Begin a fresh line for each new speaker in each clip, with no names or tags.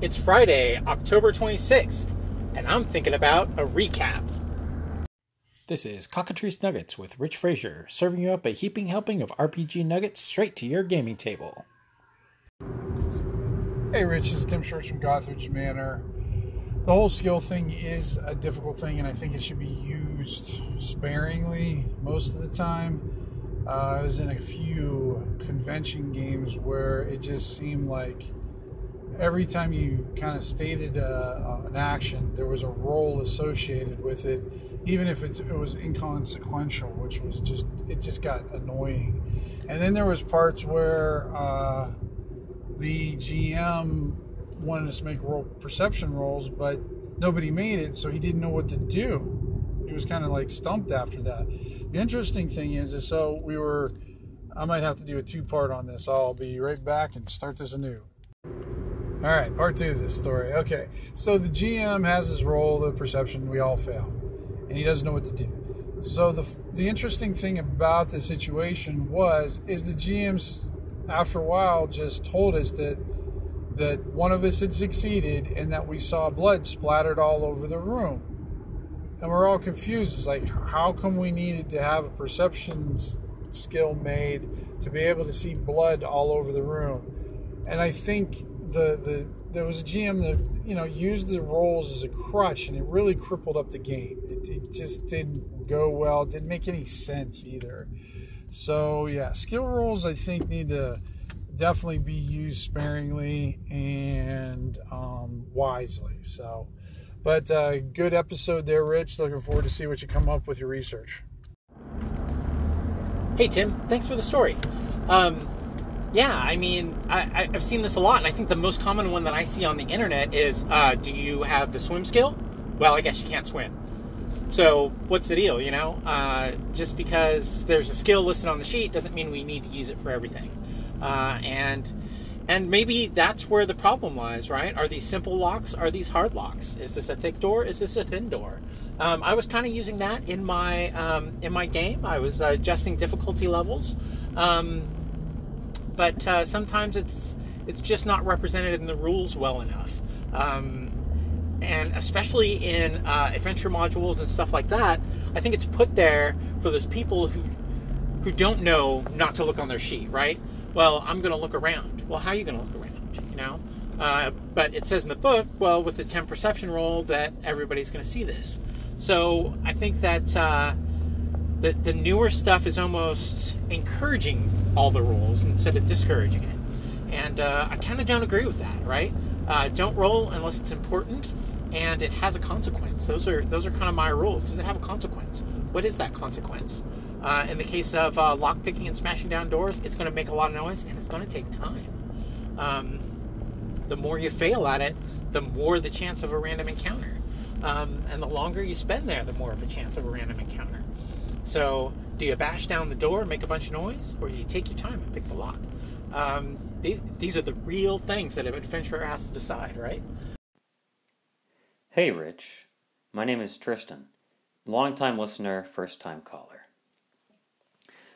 It's Friday, October 26th, and I'm thinking about a recap. This is Cockatrice Nuggets with Rich Frazier, serving you up a heaping helping of RPG nuggets straight to your gaming table.
Hey, Rich, it's Tim Shorts from Gothridge Manor. The whole skill thing is a difficult thing, and I think it should be used sparingly most of the time. Uh, I was in a few convention games where it just seemed like every time you kind of stated uh, an action, there was a roll associated with it, even if it was inconsequential, which was just it just got annoying. And then there was parts where uh, the GM wanted us to make roll perception rolls, but nobody made it, so he didn't know what to do. He was kind of like stumped after that. The interesting thing is, is so we were. I might have to do a two part on this. I'll be right back and start this anew. All right, part two of this story. Okay, so the GM has his roll, the perception. We all fail, and he doesn't know what to do. So the the interesting thing about the situation was, is the GMs after a while just told us that that one of us had succeeded and that we saw blood splattered all over the room and we're all confused. It's like, how come we needed to have a perception skill made to be able to see blood all over the room? And I think the the there was a GM that you know used the rolls as a crutch, and it really crippled up the game. It, it just didn't go well. It didn't make any sense either. So yeah, skill rolls I think need to definitely be used sparingly and um, wisely. So but uh, good episode there, Rich. Looking forward to see what you come up with your research.
Hey, Tim. Thanks for the story. Um, yeah, I mean, I, have seen this a lot, and I think the most common one that I see on the internet is uh, Do you have the swim skill? Well, I guess you can't swim. So, what's the deal, you know? Uh, just because there's a skill listed on the sheet doesn't mean we need to use it for everything. Uh, and and maybe that's where the problem lies, right? Are these simple locks? Are these hard locks? Is this a thick door? Is this a thin door? Um, I was kind of using that in my um, in my game. I was uh, adjusting difficulty levels, um, but uh, sometimes it's it's just not represented in the rules well enough. Um, and especially in uh, adventure modules and stuff like that, I think it's put there for those people who who don't know not to look on their sheet, right? Well, I'm going to look around. Well, how are you going to look around? You know, uh, but it says in the book, well, with the 10 perception roll, that everybody's going to see this. So I think that uh, the the newer stuff is almost encouraging all the rules instead of discouraging it. And uh, I kind of don't agree with that, right? Uh, don't roll unless it's important and it has a consequence. Those are those are kind of my rules. Does it have a consequence? What is that consequence? Uh, in the case of uh, lock picking and smashing down doors, it's going to make a lot of noise and it's going to take time. Um, the more you fail at it, the more the chance of a random encounter. Um, and the longer you spend there, the more of a chance of a random encounter. So, do you bash down the door and make a bunch of noise, or do you take your time and pick the lock? Um, these, these are the real things that an adventurer has to decide, right?
Hey, Rich. My name is Tristan, longtime listener, first time caller.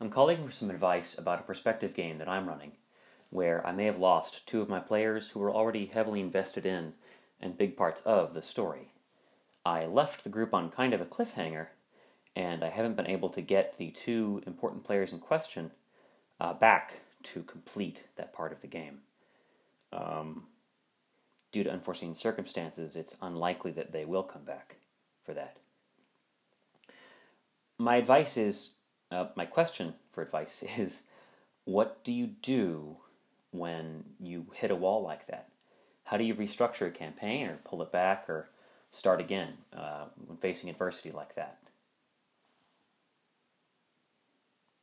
I'm calling for some advice about a prospective game that I'm running, where I may have lost two of my players who were already heavily invested in and big parts of the story. I left the group on kind of a cliffhanger, and I haven't been able to get the two important players in question uh, back to complete that part of the game. Um, due to unforeseen circumstances, it's unlikely that they will come back for that. My advice is uh, my question for advice is what do you do when you hit a wall like that? How do you restructure a campaign or pull it back or start again uh, when facing adversity like that?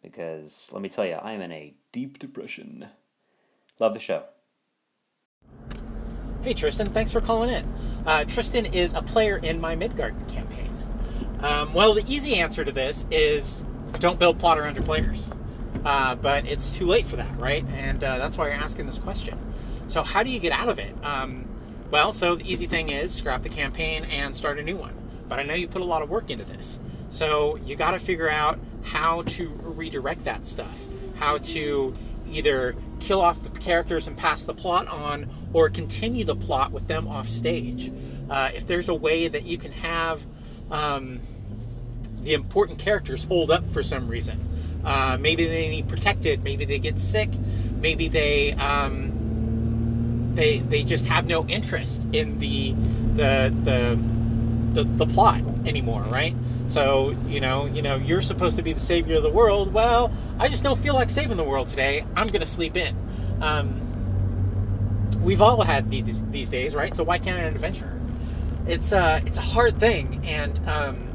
Because let me tell you, I am in a deep depression. Love the show.
Hey Tristan, thanks for calling in. Uh, Tristan is a player in my Midgard campaign. Um, well, the easy answer to this is don't build plot around your players. Uh, but it's too late for that, right? And uh, that's why you're asking this question. So, how do you get out of it? Um, well, so the easy thing is scrap the campaign and start a new one. But I know you put a lot of work into this. So, you got to figure out how to redirect that stuff, how to either kill off the characters and pass the plot on, or continue the plot with them off stage. Uh, if there's a way that you can have um, the important characters hold up for some reason, uh, maybe they need protected, maybe they get sick, maybe they um, they they just have no interest in the the the the, the plot anymore, right? So you know, you know, you're supposed to be the savior of the world. Well, I just don't feel like saving the world today. I'm gonna sleep in. Um, we've all had these these days, right? So why can't an adventurer? It's uh, it's a hard thing, and um,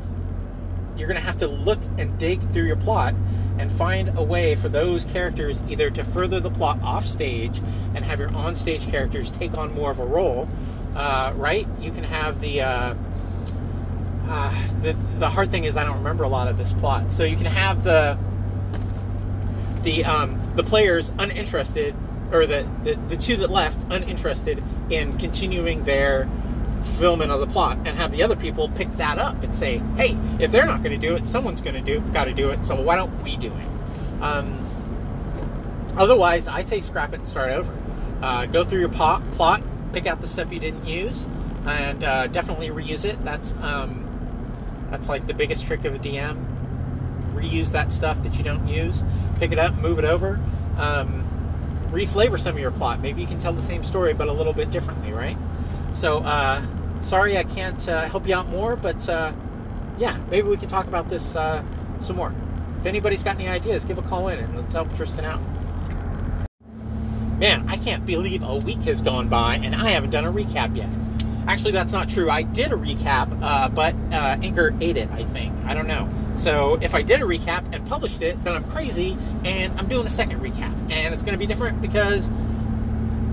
you're gonna have to look and dig through your plot and find a way for those characters either to further the plot off stage and have your on stage characters take on more of a role, uh, right? You can have the uh, uh, the the hard thing is I don't remember a lot of this plot. So you can have the the um, the players uninterested, or the, the the two that left uninterested in continuing their fulfillment of the plot, and have the other people pick that up and say, hey, if they're not going to do it, someone's going to do got to do it. So why don't we do it? Um, otherwise, I say scrap it and start over. Uh, go through your plot, plot, pick out the stuff you didn't use, and uh, definitely reuse it. That's um, that's like the biggest trick of a DM. Reuse that stuff that you don't use. Pick it up, move it over. Um, reflavor some of your plot. Maybe you can tell the same story but a little bit differently, right? So, uh, sorry I can't uh, help you out more, but uh, yeah, maybe we can talk about this uh, some more. If anybody's got any ideas, give a call in and let's help Tristan out. Man, I can't believe a week has gone by and I haven't done a recap yet. Actually, that's not true. I did a recap, uh, but uh, Anchor ate it, I think. I don't know. So if I did a recap and published it, then I'm crazy and I'm doing a second recap. And it's going to be different because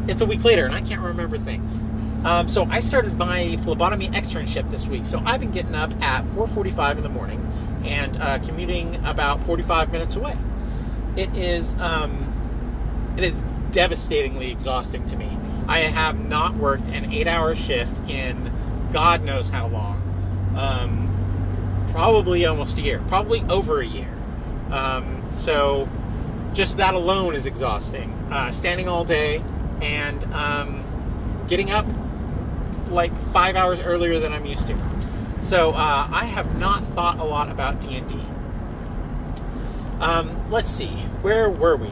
it's a week later and I can't remember things. Um, so I started my phlebotomy externship this week. So I've been getting up at 4:45 in the morning and uh, commuting about 45 minutes away. It is um, it is devastatingly exhausting to me. I have not worked an eight-hour shift in God knows how long. Um, probably almost a year. Probably over a year. Um, so just that alone is exhausting. Uh, standing all day and um, getting up like five hours earlier than I'm used to. So uh, I have not thought a lot about D and D. Um, let's see, where were we?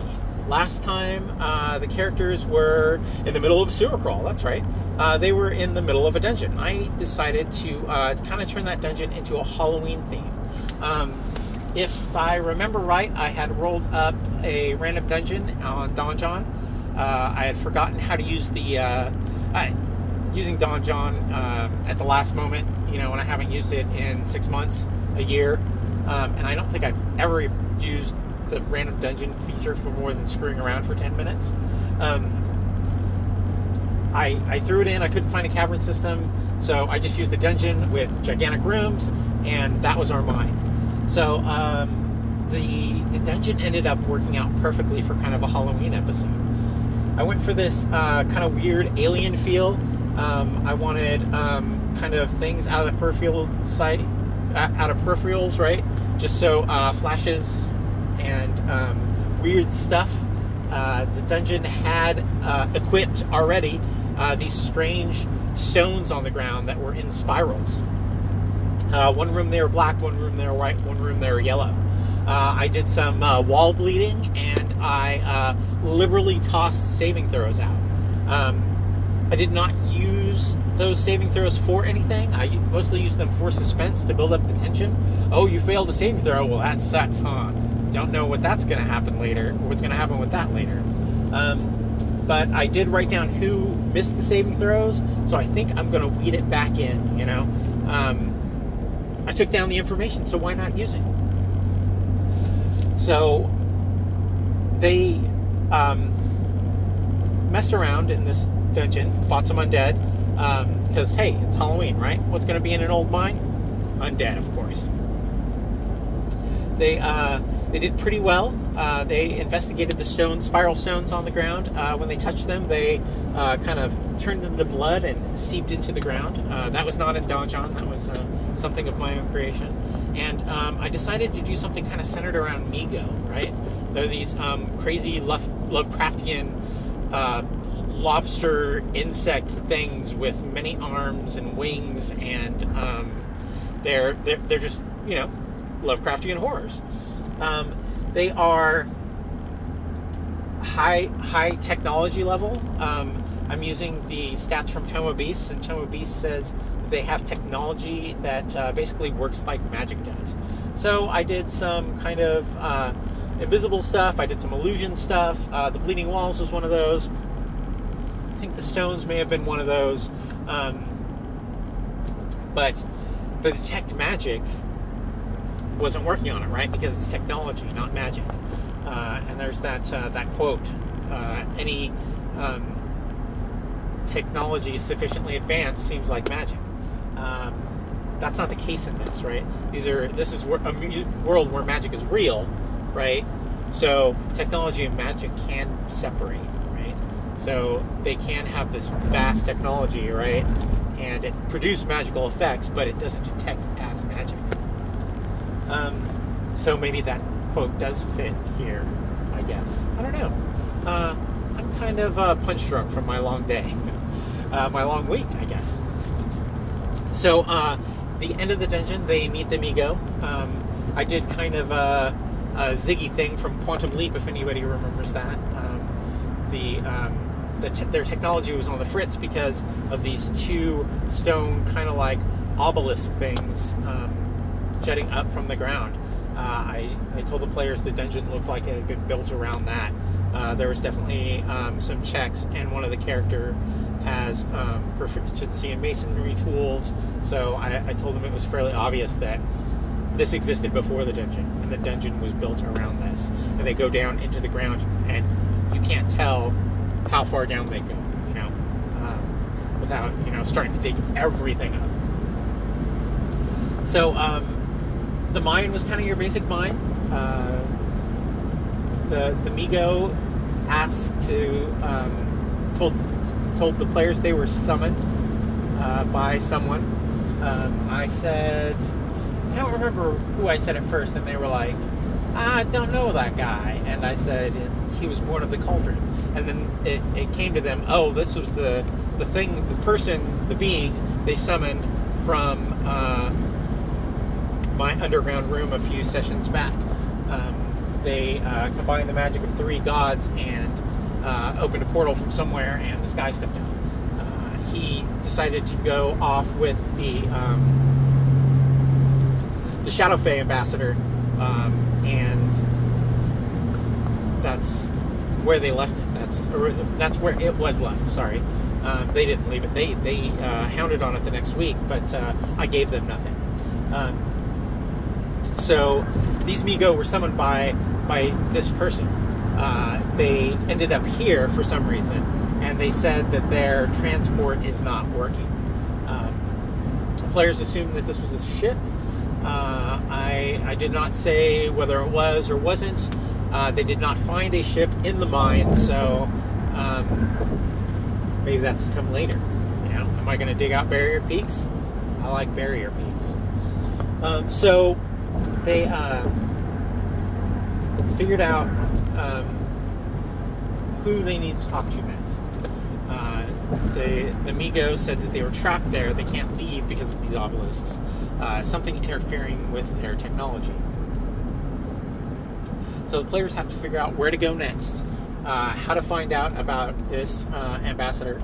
Last time, uh, the characters were in the middle of a sewer crawl. That's right. Uh, they were in the middle of a dungeon. I decided to uh, kind of turn that dungeon into a Halloween theme. Um, if I remember right, I had rolled up a random dungeon on Donjon. Uh, I had forgotten how to use the uh, I, using Donjon um, at the last moment. You know, when I haven't used it in six months, a year, um, and I don't think I've ever used the random dungeon feature for more than screwing around for 10 minutes. Um, I, I threw it in, I couldn't find a cavern system, so I just used a dungeon with gigantic rooms, and that was our mine. So um, the, the dungeon ended up working out perfectly for kind of a Halloween episode. I went for this uh, kind of weird alien feel. Um, I wanted um, kind of things out of the peripheral sight, out of peripherals, right? Just so uh, flashes and um, weird stuff. Uh, the dungeon had uh, equipped already uh, these strange stones on the ground that were in spirals. Uh, one room they were black, one room they were white, one room they were yellow. Uh, I did some wall bleeding and I liberally tossed saving throws out. Um, I did not use those saving throws for anything. I mostly used them for suspense to build up the tension. Oh, you failed a saving throw? Well, that sucks, huh? Don't know what that's going to happen later, what's going to happen with that later. Um, but I did write down who missed the saving throws, so I think I'm going to weed it back in. You know, um, I took down the information, so why not use it? So they um, messed around in this dungeon, fought some undead, because um, hey, it's Halloween, right? What's going to be in an old mine? Undead, of course. They uh, they did pretty well. Uh, they investigated the stones, spiral stones on the ground. Uh, when they touched them, they kind of turned into blood and seeped into the ground. That was not in Donjon. That was something of my own creation. And um, I decided to do something kind of centered around Mi-Go, right? They're these um, crazy Love, Lovecraftian uh, lobster insect things with many arms and wings, and um, they're, they're they're just you know Lovecraftian horrors. Um, they are high high technology level. Um, I'm using the stats from Tome Beast, and Tome Beast says they have technology that uh, basically works like magic does. So I did some kind of uh, invisible stuff. I did some illusion stuff. Uh, the Bleeding Walls was one of those. I think the stones may have been one of those. Um, but the detect magic wasn't working on it, right? Because it's technology, not magic. Uh, and there's that uh, that quote: uh, "Any um, technology sufficiently advanced seems like magic." Um, that's not the case in this, right? These are this is a world where magic is real, right? So technology and magic can separate, right? So they can have this vast technology, right? And it produce magical effects, but it doesn't detect as magic. Um, so maybe that quote does fit here, I guess. I don't know. Uh, I'm kind of uh, punch drunk from my long day, uh, my long week, I guess. So, uh, the end of the dungeon, they meet the Mi-Go. Um, I did kind of a, a, Ziggy thing from Quantum Leap, if anybody remembers that. Um, the, um, the te- their technology was on the fritz because of these two stone, kind of like obelisk things um, jutting up from the ground. Uh, I, I told the players the dungeon looked like it had been built around that. Uh, there was definitely um, some checks, and one of the character has um, proficiency in masonry tools. So I, I, told them it was fairly obvious that this existed before the dungeon, and the dungeon was built around this. And they go down into the ground, and you can't tell how far down they go, you know, um, without you know starting to dig everything up. So um, the mine was kind of your basic mine. Uh, the the Mi-Go asked to um, told told the players they were summoned uh, by someone. Um, I said, I don't remember who I said at first, and they were like, I don't know that guy. And I said, he was born of the cauldron. And then it, it came to them, oh, this was the, the thing, the person, the being they summoned from uh, my underground room a few sessions back. Um, they uh, combined the magic of three gods and uh, opened a portal from somewhere, and this guy stepped out. Uh, he decided to go off with the um, the Shadow Fae ambassador, um, and that's where they left it. That's that's where it was left. Sorry, um, they didn't leave it. They they uh, hounded on it the next week, but uh, I gave them nothing. Um, so these Mi-Go were summoned by by this person. Uh, they ended up here for some reason, and they said that their transport is not working. Um, players assumed that this was a ship. Uh, I, I did not say whether it was or wasn't. Uh, they did not find a ship in the mine, so um, maybe that's to come later. You know, am I going to dig out barrier peaks? I like barrier peaks. Um, so they uh, figured out um, who they need to talk to next. Uh, the, the said that they were trapped there. They can't leave because of these obelisks. Uh, something interfering with their technology. So the players have to figure out where to go next, uh, how to find out about this uh, ambassador,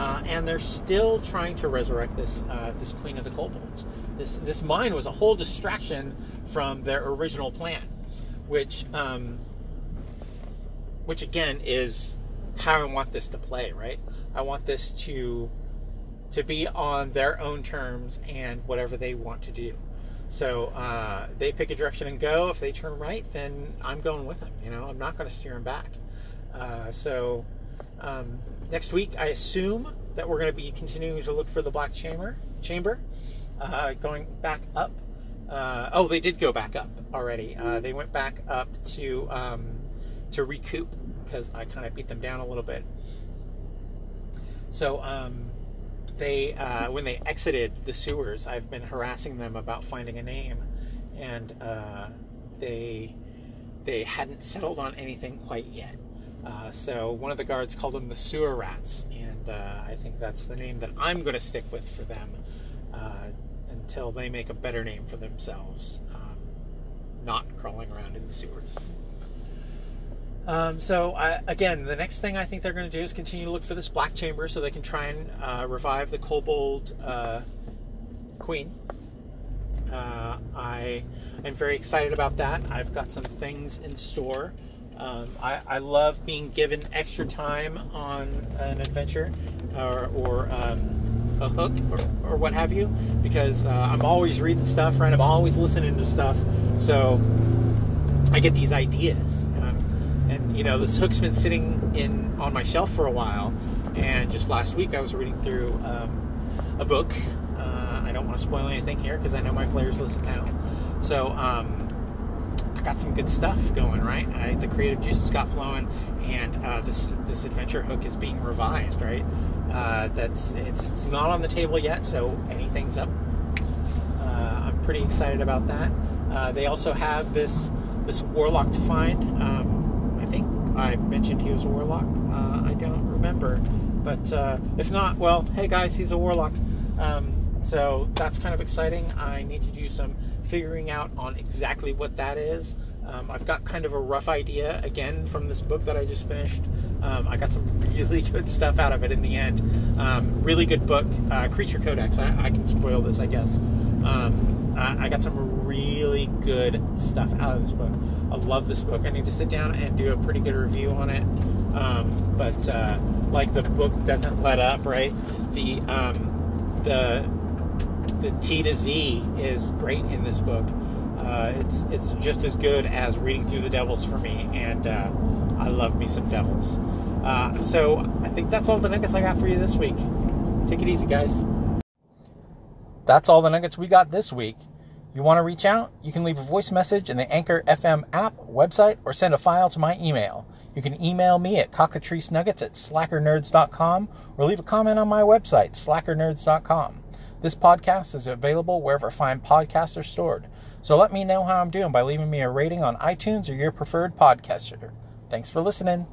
uh, and they're still trying to resurrect this uh, this Queen of the Kobolds. This this mine was a whole distraction from their original plan, which um, which again is how I want this to play. Right, I want this to to be on their own terms and whatever they want to do. So uh, they pick a direction and go. If they turn right, then I'm going with them. You know, I'm not going to steer them back. Uh, so um, next week, I assume that we're going to be continuing to look for the black chamber. Chamber, uh, going back up. Uh, oh, they did go back up already. Uh, they went back up to um, to recoup because I kind of beat them down a little bit. So um, they uh, when they exited the sewers, I've been harassing them about finding a name, and uh, they they hadn't settled on anything quite yet. Uh, so one of the guards called them the sewer rats, and uh, I think that's the name that I'm going to stick with for them uh, until they make a better name for themselves, um, not crawling around in the sewers. Um, so I, again, the next thing I think they're going to do is continue to look for this black chamber so they can try and uh, revive the kobold uh, queen. Uh, I am very excited about that. I've got some things in store. Um, I, I, love being given extra time on an adventure or, or um, a hook or, or, what have you because uh, I'm always reading stuff, right? I'm always listening to stuff. So I get these ideas. Um, and, you know, this hook's been sitting in on my shelf for a while. And just last week I was reading through um, a book. Uh, I don't want to spoil anything here because I know my players listen now. So, um, I got some good stuff going, right? I, the creative juices got flowing, and uh, this this adventure hook is being revised, right? Uh, that's it's it's not on the table yet, so anything's up. Uh, I'm pretty excited about that. Uh, they also have this this warlock to find. Um, I think I mentioned he was a warlock. Uh, I don't remember, but uh, if not, well, hey guys, he's a warlock. Um, so that's kind of exciting. I need to do some figuring out on exactly what that is. Um, I've got kind of a rough idea again from this book that I just finished. Um, I got some really good stuff out of it in the end. Um, really good book, uh, Creature Codex. I, I, can spoil this, I guess. Um, I, I, got some really good stuff out of this book. I love this book. I need to sit down and do a pretty good review on it. Um, but uh, like the book doesn't let up, right? The um, the the T to Z is great in this book. Uh, it's it's just as good as reading through the Devils for me, and uh, I love me some Devils. Uh, so I think that's all the nuggets I got for you this week. Take it easy, guys. That's all the nuggets we got this week. You want to reach out? You can leave a voice message in the Anchor FM app, website, or send a file to my email. You can email me at cockatricenuggets at slackernerds.com or leave a comment on my website, slackernerds.com. This podcast is available wherever fine podcasts are stored. So let me know how I'm doing by leaving me a rating on iTunes or your preferred podcatcher. Thanks for listening.